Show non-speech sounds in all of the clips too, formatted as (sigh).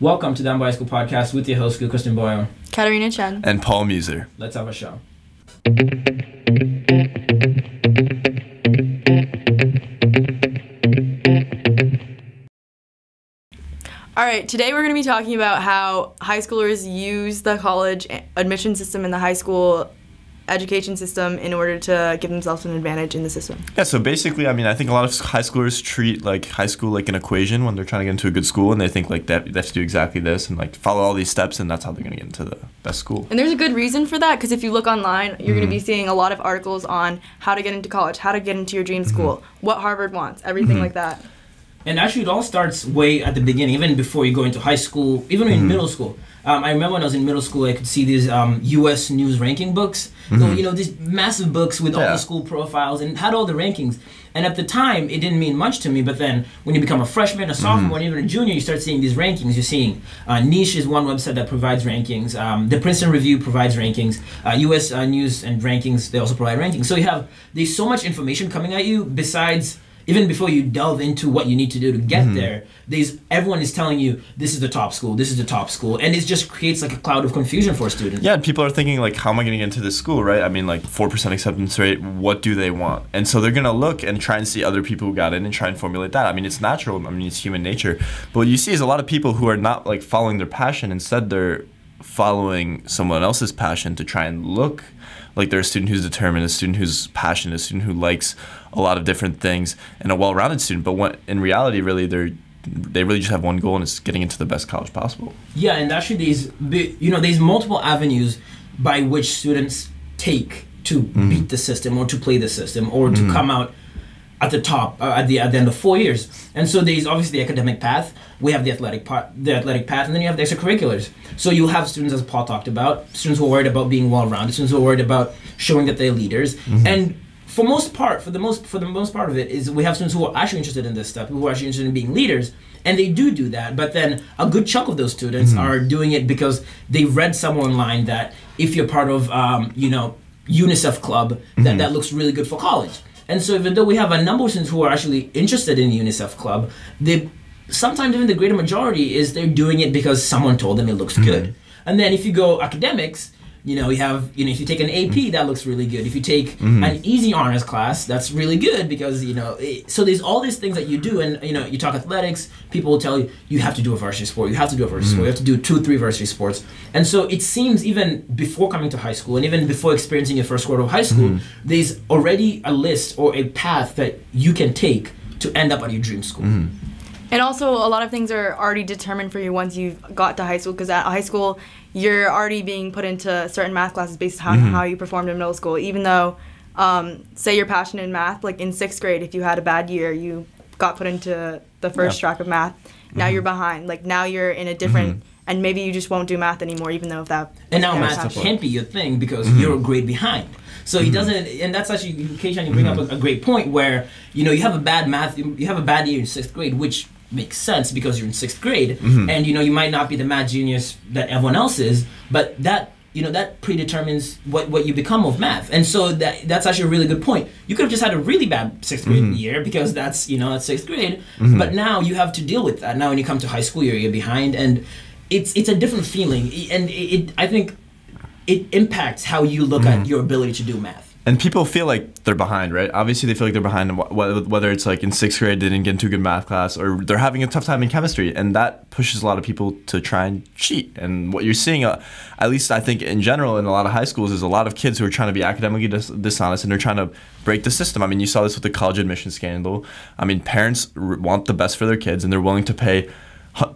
Welcome to Down by School Podcast with your host, Kristen Boyle. Katarina Chen. And Paul Muser. Let's have a show. All right, today we're going to be talking about how high schoolers use the college admission system in the high school education system in order to give themselves an advantage in the system. Yeah, so basically, I mean, I think a lot of high schoolers treat like high school like an equation when they're trying to get into a good school, and they think like that they have to do exactly this and like follow all these steps, and that's how they're going to get into the best school. And there's a good reason for that because if you look online, you're mm-hmm. going to be seeing a lot of articles on how to get into college, how to get into your dream school, mm-hmm. what Harvard wants, everything mm-hmm. like that. And actually, it all starts way at the beginning, even before you go into high school, even in mm-hmm. middle school. Um, I remember when I was in middle school, I could see these um, U.S. news ranking books. Mm-hmm. So, you know, these massive books with yeah. all the school profiles and had all the rankings. And at the time, it didn't mean much to me. But then, when you become a freshman, a sophomore, mm-hmm. even a junior, you start seeing these rankings. You're seeing uh, Niche is one website that provides rankings. Um, the Princeton Review provides rankings. Uh, U.S. Uh, News and Rankings they also provide rankings. So you have there's so much information coming at you besides even before you delve into what you need to do to get mm-hmm. there, there's everyone is telling you this is the top school, this is the top school, and it just creates like a cloud of confusion for students. Yeah, people are thinking like, how am I going to get into this school, right? I mean, like four percent acceptance rate. What do they want? And so they're gonna look and try and see other people who got in and try and formulate that. I mean, it's natural. I mean, it's human nature. But what you see is a lot of people who are not like following their passion. Instead, they're following someone else's passion to try and look like they're a student who's determined, a student who's passionate, a student who likes a lot of different things, and a well-rounded student. But what, in reality, really, they're they really just have one goal, and it's getting into the best college possible. Yeah, and actually, there's you know there's multiple avenues by which students take to mm-hmm. beat the system or to play the system or to mm-hmm. come out at the top uh, at the at the end of four years. And so there's obviously the academic path. We have the athletic part, the athletic path, and then you have the extracurriculars. So you'll have students, as Paul talked about, students who are worried about being well-rounded, students who are worried about showing that they're leaders, mm-hmm. and for most part, for the most for the most part of it, is we have students who are actually interested in this stuff, who are actually interested in being leaders, and they do do that. But then a good chunk of those students mm-hmm. are doing it because they read somewhere online that if you're part of, um, you know, UNICEF club, mm-hmm. that that looks really good for college. And so even though we have a number of students who are actually interested in UNICEF Club, they sometimes even the greater majority is they're doing it because someone told them it looks mm-hmm. good. And then if you go academics, you know, you have, you know, if you take an AP, mm-hmm. that looks really good. If you take mm-hmm. an easy honors class, that's really good because, you know, it, so there's all these things that you do. And, you know, you talk athletics, people will tell you, you have to do a varsity sport, you have to do a varsity mm-hmm. sport, you have to do two, three varsity sports. And so it seems even before coming to high school and even before experiencing your first quarter of high school, mm-hmm. there's already a list or a path that you can take to end up at your dream school. Mm-hmm. And also, a lot of things are already determined for you once you've got to high school. Because at high school, you're already being put into certain math classes based on mm-hmm. how you performed in middle school. Even though, um, say you're passionate in math, like in sixth grade, if you had a bad year, you got put into the first yeah. track of math. Now mm-hmm. you're behind. Like now you're in a different. Mm-hmm. And maybe you just won't do math anymore, even though if that. And now math can't be your thing because mm-hmm. you're a grade behind. So he mm-hmm. doesn't, and that's actually, Keishan, you bring up a, a, great point where you know you have a bad math, you have a bad year in sixth grade, which makes sense because you're in sixth grade mm-hmm. and you know you might not be the math genius that everyone else is but that you know that predetermines what, what you become of math and so that that's actually a really good point you could have just had a really bad sixth grade mm-hmm. year because that's you know that's sixth grade mm-hmm. but now you have to deal with that now when you come to high school you're, you're behind and it's it's a different feeling and it, it i think it impacts how you look at mm-hmm. your ability to do math and people feel like they're behind, right? Obviously, they feel like they're behind, whether it's like in sixth grade they didn't get into a good math class, or they're having a tough time in chemistry, and that pushes a lot of people to try and cheat. And what you're seeing, uh, at least I think in general, in a lot of high schools, is a lot of kids who are trying to be academically dis- dishonest, and they're trying to break the system. I mean, you saw this with the college admission scandal. I mean, parents want the best for their kids, and they're willing to pay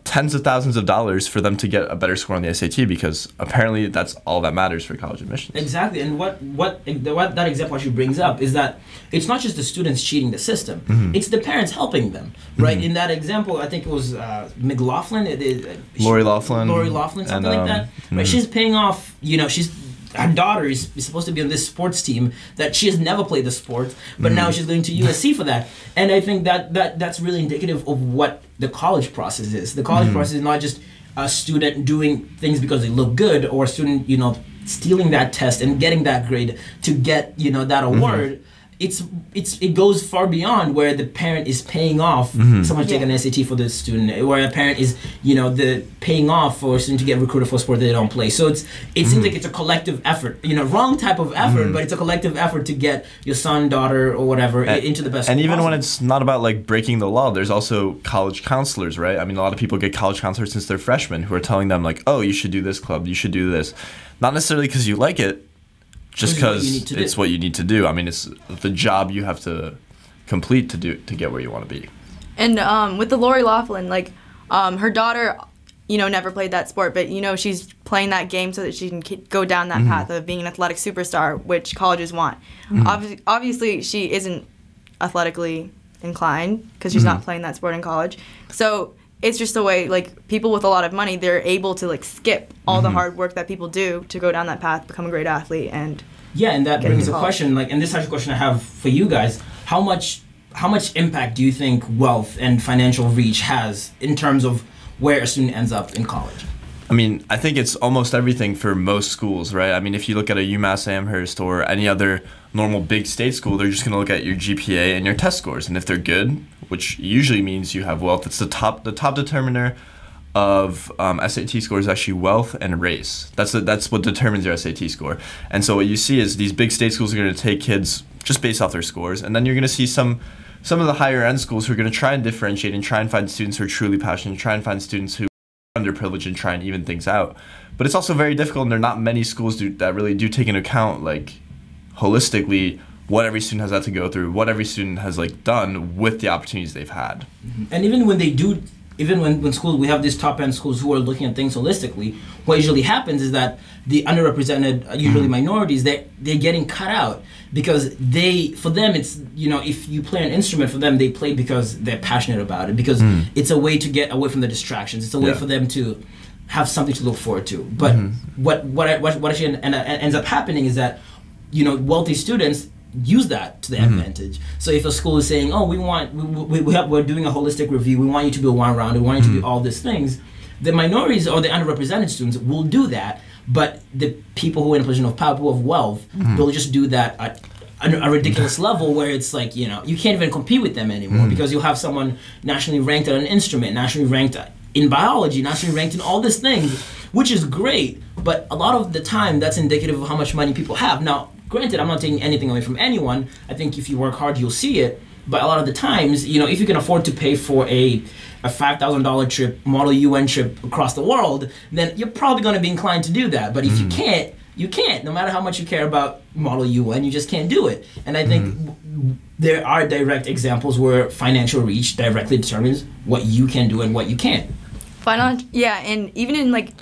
tens of thousands of dollars for them to get a better score on the SAT because apparently that's all that matters for college admissions. Exactly, and what what what that example actually brings up is that it's not just the students cheating the system; mm-hmm. it's the parents helping them. Right? Mm-hmm. In that example, I think it was uh, McLaughlin, it, it, Lori Loughlin, Lori Loughlin, something and, um, like that. Mm-hmm. She's paying off. You know, she's her daughter is, is, supposed to be on this sports team that she has never played the sport, but mm. now she's going to USC for that. And I think that, that that's really indicative of what the college process is. The college mm. process is not just a student doing things because they look good or a student, you know, stealing that test and getting that grade to get, you know, that mm-hmm. award. Mm-hmm it's it's it goes far beyond where the parent is paying off Mm-hmm. someone to take an SAT for the student, where a parent is you know the paying off for a student to get recruited for a sport that they don't play. So it's it Mm-hmm. seems like it's a collective effort, you know, wrong type of effort, but it's a collective effort to get your son, daughter, or whatever i- into the best. And school even when it's not about like breaking the law, there's also college counselors, right? I mean, a lot of people get college counselors since they're freshmen who are telling them like, "Oh, you should do this club, you should do this," not necessarily because you like it, just This is what you because need to do. it's what you need to do. I mean, it's the job you have to complete to do to get where you want to be. And um, with the Lori Loughlin, like um, her daughter, you know, never played that sport, but you know, she's playing that game so that she can go down that path of being an athletic superstar, which colleges want. Obvi- obviously, she isn't athletically inclined because she's not playing that sport in college. So it's just a way, like people with a lot of money, they're able to like skip all the mm-hmm. hard work that people do to go down that path, become a great athlete, and Yeah, and that brings a question. Like, and this is actually a question I have for you guys: How much, how much impact do you think wealth and financial reach has in terms of where a student ends up in college? I mean, I think it's almost everything for most schools, right? I mean, if you look at a UMass Amherst or any other normal big state school, they're just going to look at your GPA and your test scores, and if they're good, which usually means you have wealth, it's the top the top determiner of um, SAT scores actually wealth and race. That's the, that's what determines your SAT score. And so what you see is these big state schools are going to take kids just based off their scores, and then you're going to see some some of the higher end schools who are going to try and differentiate and try and find students who are truly passionate, try and find students who underprivileged and try and even things out. But it's also very difficult, and there are not many schools do, that really do take into account like holistically what every student has had to go through, what every student has like done with the opportunities they've had. And even when they do, even when, when schools, we have these top end schools who are looking at things holistically, what usually happens is that the underrepresented, uh, usually minorities, they they're getting cut out because they, for them, it's, you know, if you play an instrument for them, they play because they're passionate about it, because mm. it's a way to get away from the distractions. It's a way Yeah. for them to have something to look forward to. But mm-hmm. what, what, I- what, what actually en- en- ends up happening is that, you know, wealthy students use that to their mm-hmm. advantage. So if a school is saying, "Oh, we want we, we, we have, we're doing a holistic review. We want you to be a one round. We want you to be mm-hmm. all these things," the minorities or the underrepresented students will do that. But the people who are in a position of power, people of wealth, mm-hmm. they'll just do that at a, a ridiculous level where it's like you know you can't even compete with them anymore mm. because you'll have someone nationally ranked at an instrument, nationally ranked in biology, nationally ranked in all these things, which is great. But a lot of the time, that's indicative of how much money people have. Now, granted, I'm not taking anything away from anyone. I think if you work hard, you'll see it. But a lot of the times, you know, if you can afford to pay for a a five thousand dollar trip, Model UN trip across the world, then you're probably going to be inclined to do that. But if you hmm. can't, you can't. No matter how much you care about Model UN, you just can't do it. And I think hmm. w- there are direct examples where financial reach directly determines what you can do and what you can't. Finan- yeah, and even in like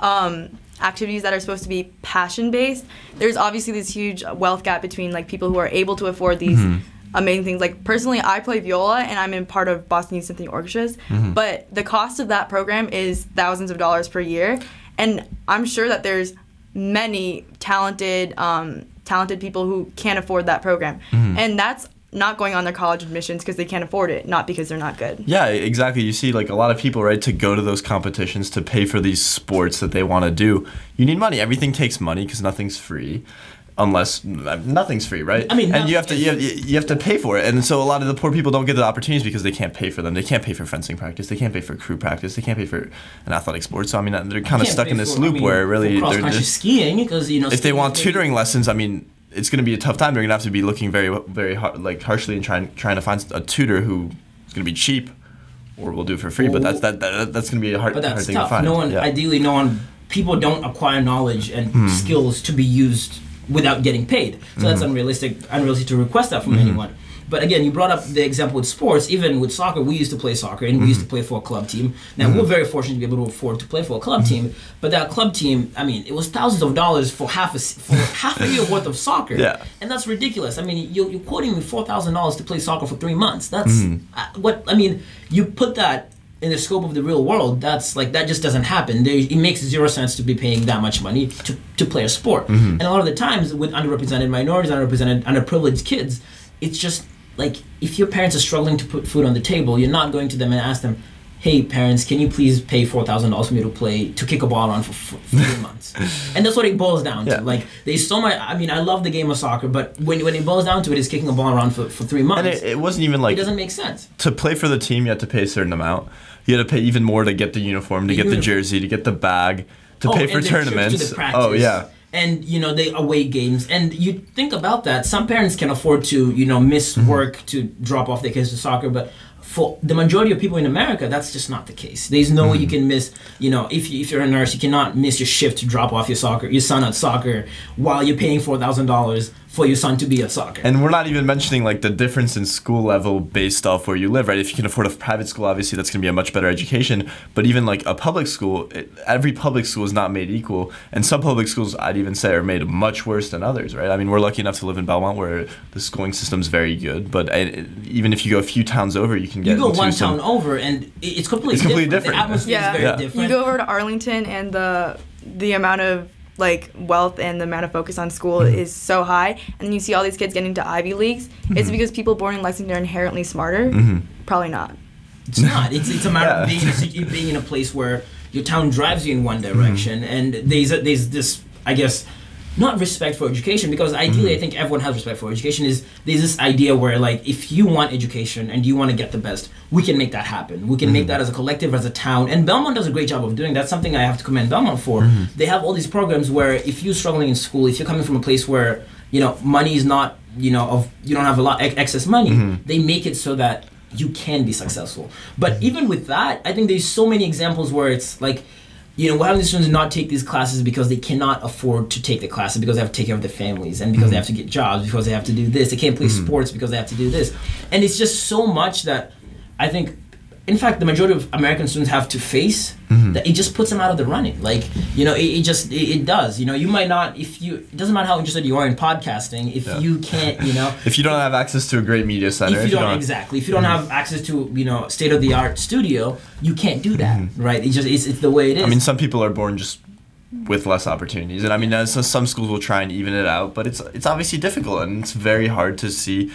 um, activities that are supposed to be passion based, there's obviously this huge wealth gap between like people who are able to afford these hmm. Amazing things. Like personally, I play viola and I'm in part of Boston Youth Symphony Orchestras, but the cost of that program is thousands of dollars per year, and I'm sure that there's many talented um, talented people who can't afford that program, and that's not going on their college admissions because they can't afford it, not because they're not good. Yeah, exactly. You see, like a lot of people, right, to go to those competitions to pay for these sports that they want to do. You need money. Everything takes money because nothing's free, unless nothing's free, right? I mean, and you have to you have, you have to pay for it. And so a lot of the poor people don't get the opportunities because they can't pay for them. They can't pay for fencing practice. They can't pay for crew practice. They can't pay for an athletic sport. So I mean, they're kind of stuck in this for- I loop mean, where really they're just skiing because you know if they want maybe- tutoring lessons, I mean, it's going to be a tough time. They're going to have to be looking very, very hard, like harshly and trying trying to find a tutor who is going to be cheap, or will do it for free. But that's that, that that's going to be a hard, But hard that's thing tough. to find. No one, yeah. ideally, no one. People don't acquire knowledge and Hmm. skills to be used without getting paid. So that's Hmm. unrealistic. Unrealistic to request that from anyone. But again, you brought up the example with sports. Even with soccer, we used to play soccer and we used to play for a club team. Now we're very fortunate to be able to afford to play for a club Hmm. team. But that club team, I mean, it was thousands of dollars for half a for (laughs) half a year worth of soccer. Yeah. And that's ridiculous. I mean, you're, you're quoting me four thousand dollars to play soccer for three months. That's Hmm. uh, what I mean. You put that in the scope of the real world. That's like that just doesn't happen. There, it makes zero sense to be paying that much money to, to play a sport. Mm-hmm. And a lot of the times with underrepresented minorities, underrepresented, underprivileged kids, it's just like if your parents are struggling to put food on the table, you're not going to them and ask them. hey parents, can you please pay four thousand dollars for me to play to kick a ball around for, for three months? (laughs) And that's what it boils down Yeah. to. Like there's so much. I mean, I love the game of soccer, but when when it boils down to it, it, is kicking a ball around for, for three months. And it, it wasn't even like it doesn't make sense. to play for the team. You had to pay a certain amount. You had to pay even more to get the uniform, to The get the jersey, to get the bag, to Oh, pay for to tournaments. the practice. oh yeah. And you know they away games, and you think about that. Some parents can afford to you know miss Mm-hmm. work to drop off their kids to soccer, but for the majority of people in America, that's just not the case. There's no way you Mm-hmm. can miss. You know, if you, if you're a nurse, you cannot miss your shift to drop off your soccer your son at soccer while you're paying four thousand dollars for your son to be a soccer. And we're not even mentioning like the difference in school level based off where you live, right? If you can afford a private school, obviously that's going to be a much better education. But even like a public school, it, every public school is not made equal, and some public schools I'd even say are made much worse than others, right? I mean, we're lucky enough to live in Belmont where the schooling system's very good, but I, even if you go a few towns over, you can get you go into one some, town over, and it's completely It's completely different. different. The atmosphere Yeah. is very Yeah. different. You go over to Arlington, and the the amount of like wealth and the amount of focus on school Mm-hmm. is so high, and you see all these kids getting to Ivy leagues. It's because people born in Lexington are inherently smarter. Mhm. Probably not. It's not. It's, it's a matter of (laughs) being in, a, being in a place where your town drives you in one Mm-hmm. direction, and there's a, there's this, I guess, not respect for education because ideally Mm-hmm. I think everyone has respect for education. Is there's this idea where like if you want education and you want to get the best, we can make that happen. We can Mm-hmm. make that as a collective, as a town, and Belmont does a great job of doing. That's something I have to commend Belmont for. Mm-hmm. They have all these programs where if you're struggling in school, if you're coming from a place where you know money is not you know of you don't have a lot ex- excess money, Mm-hmm. they make it so that you can be successful. But even with that, I think there's so many examples where it's like, you know, we're having the students not take these classes because they cannot afford to take the classes because they have to take care of their families and because they mm-hmm. have to get jobs because they have to do this. They can't play mm-hmm. sports because they have to do this. And it's just so much that I think, in fact, the majority of American students have to face mm-hmm. that it just puts them out of the running. Like, you know, it, it just, it, it does. You know, you might not, if you, it doesn't matter how interested you are in podcasting, if Yeah. you can't, you know, (laughs) If you don't have access to a great media center, if you don't, exactly if you don't mm-hmm. have access to you know state of the art studio you can't do that mm-hmm. right it's just it's, it's the way it is I mean, some people are born just with less opportunities, and I mean, so some schools will try and even it out, but it's it's obviously difficult, and it's very hard to see.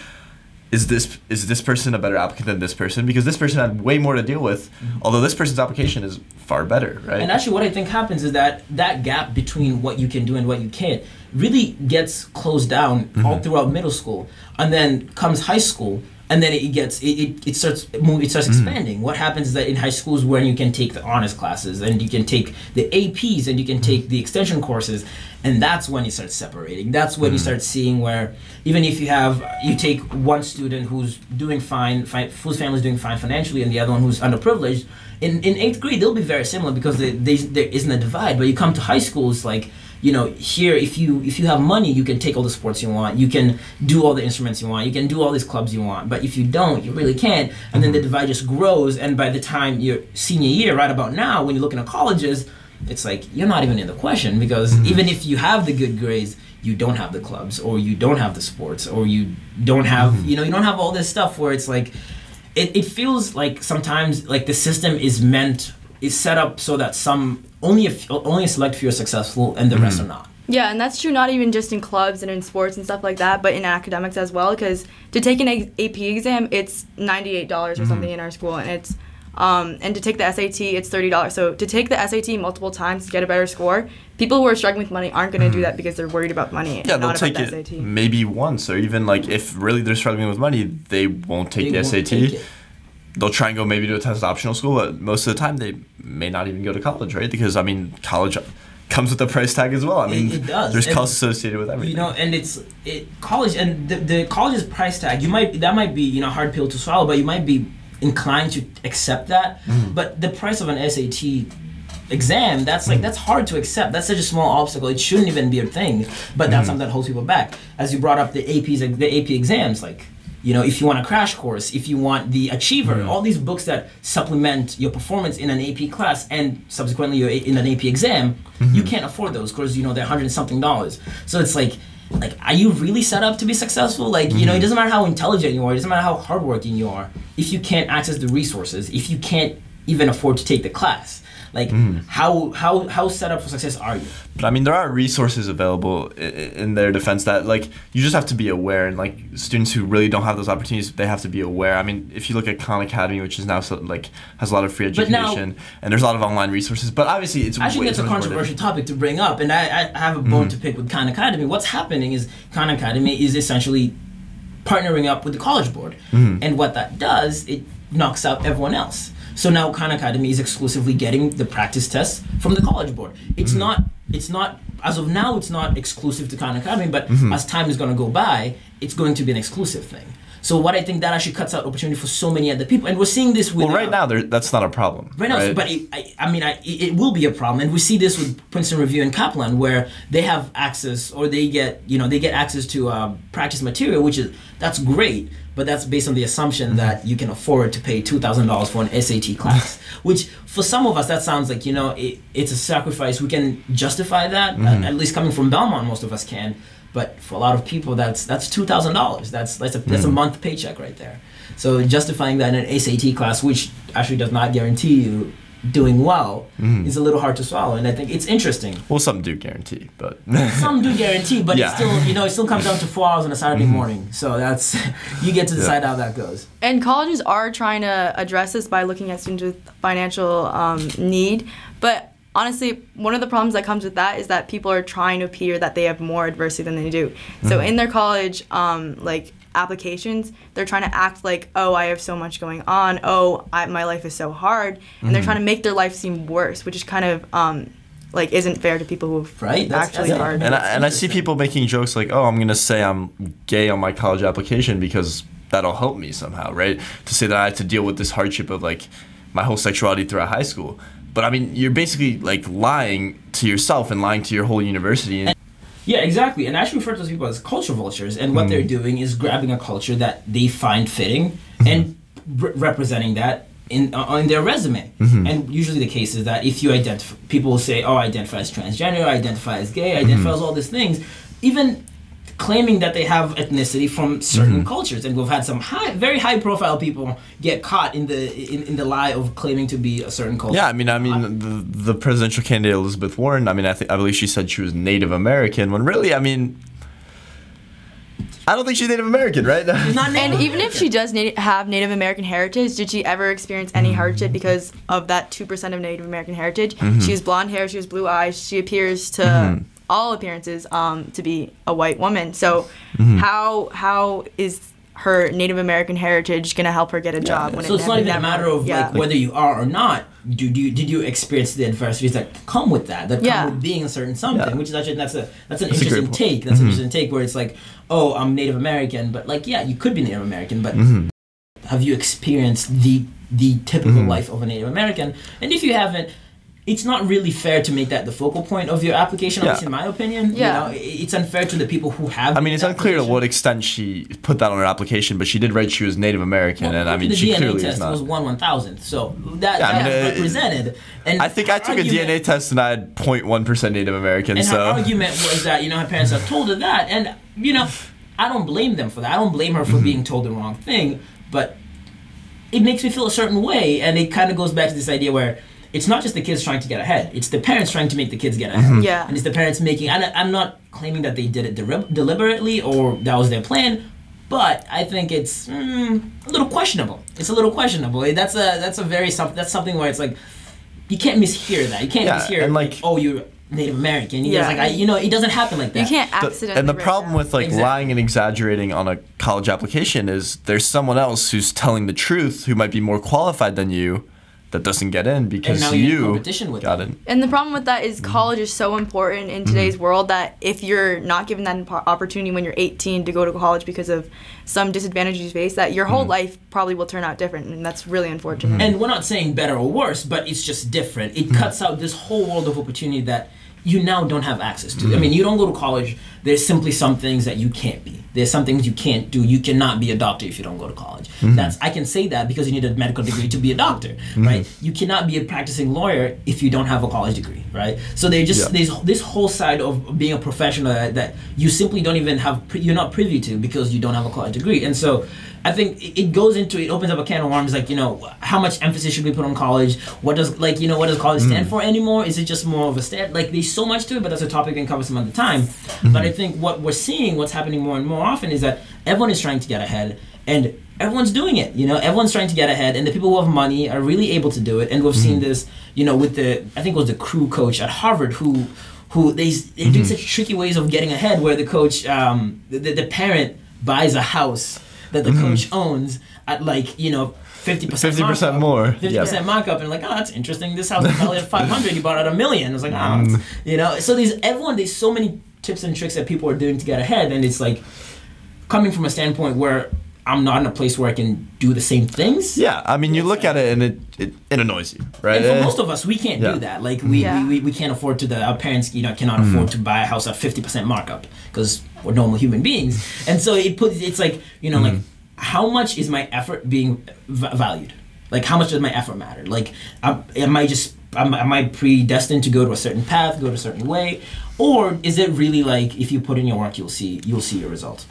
Is this is this person a better applicant than this person? Because this person had way more to deal with, mm-hmm. although this person's application is far better, right? and actually what i think happens is that that gap between what you can do and what you can't really gets closed down all mm-hmm. throughout middle school and then comes high school and then it gets it, it, it starts move, it starts mm. expanding. What happens is that in high schools when you can take the honors classes and you can take the aps and you can take mm. the extension courses and that's when you start separating. That's when you hmm. start seeing where even if you have you take one student who's doing fine, fi- whose family's doing fine financially and the other one who's underprivileged in, in eighth grade they'll be very similar because they, they, there isn't a divide. But you come to high school it's like you know here if you if you have money you can take all the sports you want. You can do all the instruments you want. You can do all these clubs you want. But if you don't you really can't. And then the hmm. divide just grows. And by the time you're senior year right about now when you're looking at colleges it's like you're not even in the question because mm-hmm. even if you have the good grades you don't have the clubs or you don't have the sports or you don't have mm-hmm. you know you don't have all this stuff where it's like it, it feels like sometimes like the system is meant is set up so that some only a f- only a select few are successful and the rest mm-hmm. are not. Yeah, and that's true not even just in clubs and in sports and stuff like that, but in academics as well. Because to take an A- AP exam, it's ninety eight dollars or something in our school, and it's um, and to take the SAT, it's thirty dollars. So to take the SAT multiple times to get a better score, people who are struggling with money aren't going to do that because they're worried about money. yeah, and they'll not take about the it SAT. maybe once, or even like if really they're struggling with money, they won't take They the won't SAT. take. They'll try and go maybe to a test optional school, but most of the time they may not even go to college, right? Because I mean, college comes with a price tag as well. I mean, it does. there's And- costs associated with everything. you know and it's it college and the, the college's price tag you might that might be you know a hard pill to swallow but you might be inclined to accept that. Mm. But the price of an sat exam that's like mm. that's hard to accept. That's such a small obstacle. It shouldn't even be a thing. But that's mm. something that holds people back. As you brought up the ap's the ap exams like you know if you want a crash course if you want the achiever all these books that supplement your performance in an ap class and subsequently your in an ap exam mm-hmm. you can't afford those because you know they're hundred and something dollars. So it's like like are you really set up to be successful? Like you know it mm-hmm. doesn't matter how intelligent you are it doesn't matter how hardworking you are if you can't access the resources if you can't even afford to take the class Like Mm-hmm. how how how set up for success are you? But I mean, there are resources available in their defense that like you just have to be aware, and like students who really don't have those opportunities, they have to be aware. I mean, if you look at Khan Academy, which is now so, like has a lot of free But now- education, and there's a lot of online resources, but obviously it's I think that's a so much more controversial topic to bring up, and I, I have a bone to pick with Khan Academy. What's happening is Khan Academy is essentially partnering up with the College Board, Mm-hmm. and what that does, it knocks out everyone else. So now Khan Academy is exclusively getting the practice tests from the College Board. It's Mm-hmm. not. It's not. As of now, it's not exclusive to Khan Academy, but Mm-hmm. as time is going to go by, it's going to be an exclusive thing. So what I think that actually cuts out opportunity for so many other people, and we're seeing this with Well, right uh, now, there, that's not a problem. Right now, so- but it, I, I mean, I, it, it will be a problem, and we see this with Princeton Review and Kaplan, where they have access, or they get, you know, they get access to uh, practice material, which is that's great, but that's based on the assumption mm-hmm. that you can afford to pay two thousand dollars for an SAT class, which for some of us that sounds like you know it, it's a sacrifice. We can justify that, at, at least coming from Belmont, most of us can. But for a lot of people, that's that's two thousand dollars. That's that's a that's a mm-hmm. month paycheck right there. So justifying that in an SAT class, which actually does not guarantee you doing well, is a little hard to swallow. And I think it's interesting. Well, some do guarantee, but (laughs) Some do guarantee, but Yeah. it's still you know it still comes down to four hours on a Saturday morning. So that's (laughs) you get to decide how that goes. And colleges are trying to address this by looking at students with financial um, need. But honestly, one of the problems that comes with that is that people are trying to appear that they have more adversity than they do. So in their college, um, like applications, they're trying to act like, oh, I have so much going on. Oh, I, my life is so hard, and they're trying to make their life seem worse, which is kind of um, like isn't fair to people who've Right, that's- actually that's- hard. and I, and I see people making jokes like, "Oh, I'm gonna say I'm gay on my college application because that'll help me somehow," right? To say that I had to deal with this hardship of like my whole sexuality throughout high school. But I mean, you're basically like lying to yourself and lying to your whole university. And, Yeah, exactly. And I actually refer to those people as culture vultures. And what they're hmm. doing is grabbing a culture that they find fitting and re- representing that in uh, on their resume. Hmm. And usually the case is that if you identify, people will say, "Oh, I identify as transgender, I identify as gay, I identify hmm. as all these things," even claiming that they have ethnicity from certain mm-hmm. cultures. And we've had some high, very high-profile people get caught in the in, in the lie of claiming to be a certain culture. yeah, I mean, I mean, the, the presidential candidate Elizabeth Warren. I mean, I think I believe she said she was Native American. When really, I mean, I don't think she's Native American, right? She's not Native And even if she does nat- have Native American heritage, did she ever experience any mm-hmm. hardship because of that 2% of Native American heritage? Mm-hmm. She has blonde hair, she has blue eyes, she appears to all appearances um, to be a white woman. So how how is her Native American heritage going to help her get a job when So it it's not never- even a matter of yeah. like whether you are or not. Do, do you, did you experience the adversities that come with that? That Yeah. come with being a certain something, Yeah. which is actually that's a that's an That's interesting point. take. That's an interesting take where it's like, oh, I'm Native American, but like, yeah, you could be Native American, but Mm-hmm. have you experienced the the typical life of a Native American? And if you haven't. It's not really fair to make that the focal point of your application, at Yeah. least in my opinion. Yeah. You know, it's unfair to the people who have. I mean, it's unclear to what extent she put that on her application, but she did write she was Native American, Well, and I mean, the she DNA clearly test is not. was one one thousandth, so that, Yeah, I mean, was represented. And I think I her took a DNA test and I had 0.1% Native American, And so. her argument was that you know her parents have told her that, and you know, I don't blame them for that. I don't blame her for Mm-hmm. being told the wrong thing, but it makes me feel a certain way, and it kind of goes back to this idea where. It's not just the kids trying to get ahead; it's the parents trying to make the kids get ahead. Mm-hmm. Yeah. and it's the parents making. I- I'm not claiming that they did it deli- deliberately or that was their plan, but I think it's mm, a little questionable. It's a little questionable. That's a that's a very something. That's something where it's like you can't mishear that. You can't Yeah, mishear and, like, like- oh you're Native American. You Yeah. yeah. like I, you know it doesn't happen like that. You can't The- accidentally. and the problem that. with like Exactly. lying and exaggerating on a college application is there's someone else who's telling the truth who might be more qualified than you that doesn't get in because now you're you competition with got them. in. And the problem with that Mm-hmm. is college is so important in today's world that if you're not given that opportunity when you're 18 to go to college because of some disadvantages you face, that your whole Mm-hmm. life probably will turn out different, and that's really unfortunate. And we're not saying better or worse, but it's just different. It cuts out this whole world of opportunity that you now don't have access to. I mean, you don't go to college. There's simply some things that you can't be. There's some things you can't do. You cannot be a doctor if you don't go to college. Mm-hmm. That's I can say that because you need a medical degree to be a doctor, mm-hmm. right? You cannot be a practicing lawyer if you don't have a college degree, right? So they just Yeah. there's this whole side of being a professional that, that you simply don't even have. You're not privy to because you don't have a college degree, and so I think it, goes into it opens up a can of worms. Like you know, how much emphasis should we put on college? What does like you know what does college stand mm. for anymore? Is it just more of a stand? Like there's so much to it, but that's a topic we can cover some other time. Mm-hmm. But I think what we're seeing, what's happening more and more often, is that everyone is trying to get ahead and. Everyone's doing it, you know. Everyone's trying to get ahead, and the people who have money are really able to do it. And we've seen mm. this, you know, with the I think it was the crew coach at Harvard who who they they're doing mm-hmm. such tricky ways of getting ahead where the coach um, the, the, parent buys a house that the mm-hmm. coach owns at like you know 50% 50% more. 50% Yeah. markup and like oh that's interesting this house is probably at 500 you bought it at a million it's like oh it's- you know so these everyone there's so many tips and tricks that people are doing to get ahead and it's like coming from a standpoint where I'm not in a place where I can do the same things Yeah, I mean, you look at it and it, it, it annoys you, right? and for most of us, we can't Yeah. do that. Like we, Yeah. we, we, we can't afford to. The our parents, you know, cannot Mm-hmm. afford to buy a house at fifty percent markup because we're normal human beings. And so it puts. It's like you know, like Mm-hmm. how much is my effort being v- valued? Like how much does my effort matter? Like am, am I just am, am I predestined to go to a certain path, go to a certain way, or is it really like if you put in your work, you'll see you'll see your result?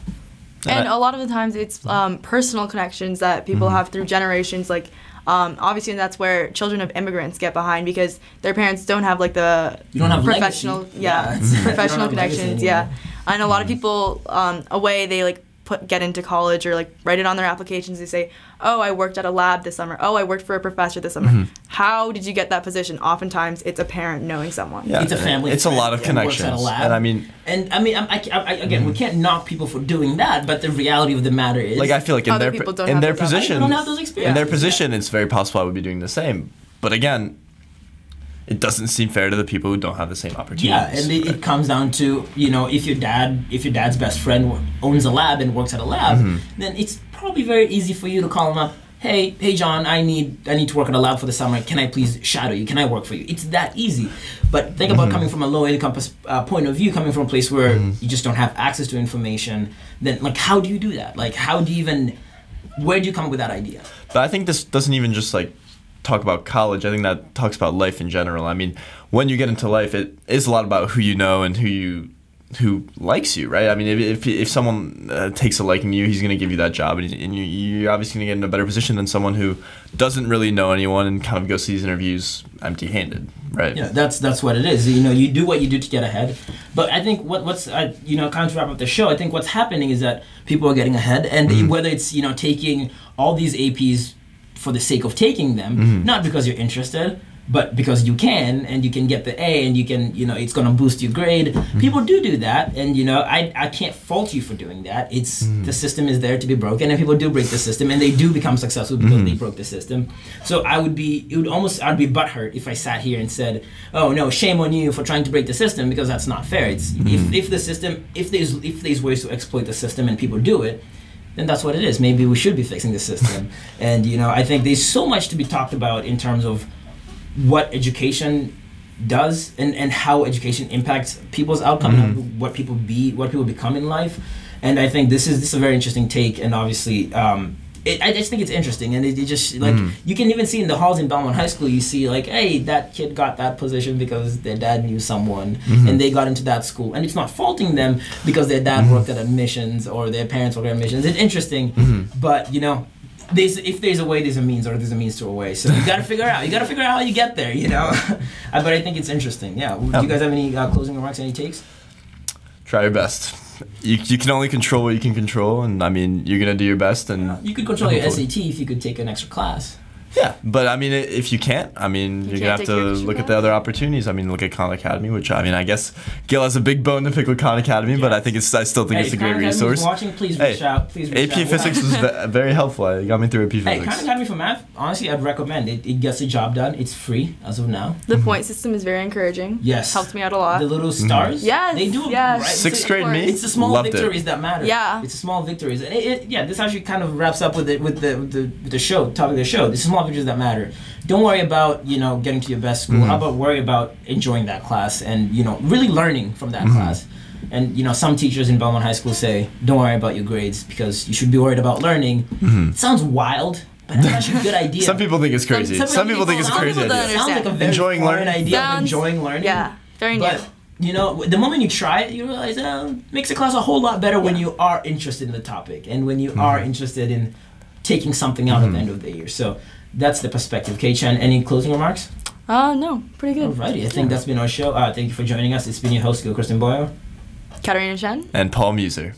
and Uh, a lot of the times it's um, personal connections that people Mm-hmm. have through generations like um, obviously that's where children of immigrants get behind because their parents don't have like the You don't have professional legacy. yeah, Yeah, it's- (laughs) you don't professional connections yeah and a lot of people um, away they like put get into college or like write it on their applications they say oh i worked at a lab this summer oh i worked for a professor this summer Mm-hmm. how did you get that position oftentimes it's a parent knowing someone Yeah, It's a family. It's a lot of that works at a connections, lab. and I mean, And I mean, I'm- I, I, I, again, we can't knock people for doing that, but the reality of the matter is, like I feel like in their people don't in their position, They don't have those in their position, it's very possible I would be doing the same. But again, it doesn't seem fair to the people who don't have the same opportunities. yeah, and it, it comes down to you know, if your dad, if your dad's best friend owns a lab and works at a lab, Mm-hmm. then it's probably very easy for you to call him up. Hey, hey, John, I need I need to work at a lab for the summer. Can I please shadow you? Can I work for you? It's that easy. But think Mm-hmm. about coming from a low income uh, point of view, coming from a place where you just don't have access to information. Then, like, how do you do that? Like, how do you even? Where do you come up with that idea? But I think this doesn't even just like talk about college. I think that talks about life in general. I mean, when you get into life, it is a lot about who you know and who you who likes you, right? I mean, if if, if someone uh, takes a liking to you, he's going to give you that job, and, and you, you're obviously going to get in a better position than someone who doesn't really know anyone and kind of goes to these interviews empty-handed, right? Yeah, that's that's what it is. You know, you do what you do to get ahead. But I think what what's uh, you know kind of to wrap up the show. I think what's happening is that people are getting ahead, and whether it's you know taking all these APs for the sake of taking them, mm-hmm. not because you're interested. But because you can, and you can get the A, and you can, you know, it's gonna boost your grade. Mm-hmm. People do do that, and you know, I, I can't fault you for doing that. It's mm. the system is there to be broken, and people do break the system, and they do become successful because they mm-hmm. broke the system. So I would be, it would almost, I'd be butthurt if I sat here and said, "Oh no, shame on you for trying to break the system," because that's not fair. It's if, if the system, if there's if there's ways to exploit the system and people do it, then that's what it is. Maybe we should be fixing the system. (laughs) and you know, I think there's so much to be talked about in terms of what education does and, and how education impacts people's outcome and what people be what people become in life. And I think this is this is a very interesting take and obviously um, it, I just think it's interesting and it, it just like mm. you can even see in the halls in Belmont High School you see like hey that kid got that position because their dad knew someone mm-hmm. and they got into that school and it's not faulting them because their dad mm-hmm. worked at admissions or their parents worked at admissions it's interesting mm-hmm. but you know there's if there's a way, there's a means, or there's a means to a way. So you got to figure out. You got to figure out how you get there. You know. (laughs) But I think it's interesting. Yeah. Do you guys have any uh, closing remarks? Any takes? Try your best. You, you can only control what you can control, and I mean, you're gonna do your best, and You could control your SAT if you could take an extra class. Yeah, but I mean, if you can't, I mean, you're gonna have to look at the other opportunities. I mean, look at Khan Academy, which I mean, I guess Gil has a big bone to pick with Khan Academy, but I think it's, I still think Hey, it's a Khan great Academy is resource. Watching, please Hey, reach out. Please reach AP out. Physics was (laughs) very helpful. It got me through AP Hey, Physics. Khan Academy for math. Honestly, I'd recommend it. It gets the job done. It's free as of now. the mm-hmm. point system is very encouraging Yes. helped me out a lot The little mm-hmm. stars. Yes, They do. yes. Right? Sixth It's- grade me It's the small loved victories it. that matter. Yeah. It's the small victories, and it, it, yeah, this actually kind of wraps up with the with the with the, with the show topic of the show. The small victories that matter. Don't worry about you know getting to your best school. Mm-hmm. How about worry about enjoying that class and you know really learning from that Mm-hmm. class. And you know some teachers in Belmont High School say, "Don't worry about your grades because you should be worried about learning." It sounds wild, but that's actually a good (laughs) idea. Mm-hmm. Some people think it's crazy. Some, people think it's a some crazy people don't idea. Sounds like a very understand. Enjoying learning. idea of enjoying learning. yeah very new But you know, the moment you try it, you realize uh, makes the class a whole lot better when you are interested in the topic and when you are interested in taking something out at the end of the year. So that's the perspective. Kay Chan, any closing remarks? Uh, no, pretty good. Alrighty, I think that's been our show. Uh, thank you for joining us. It's been your host, Gil Kristen Boyle. Katarina Chen. And Paul Muser.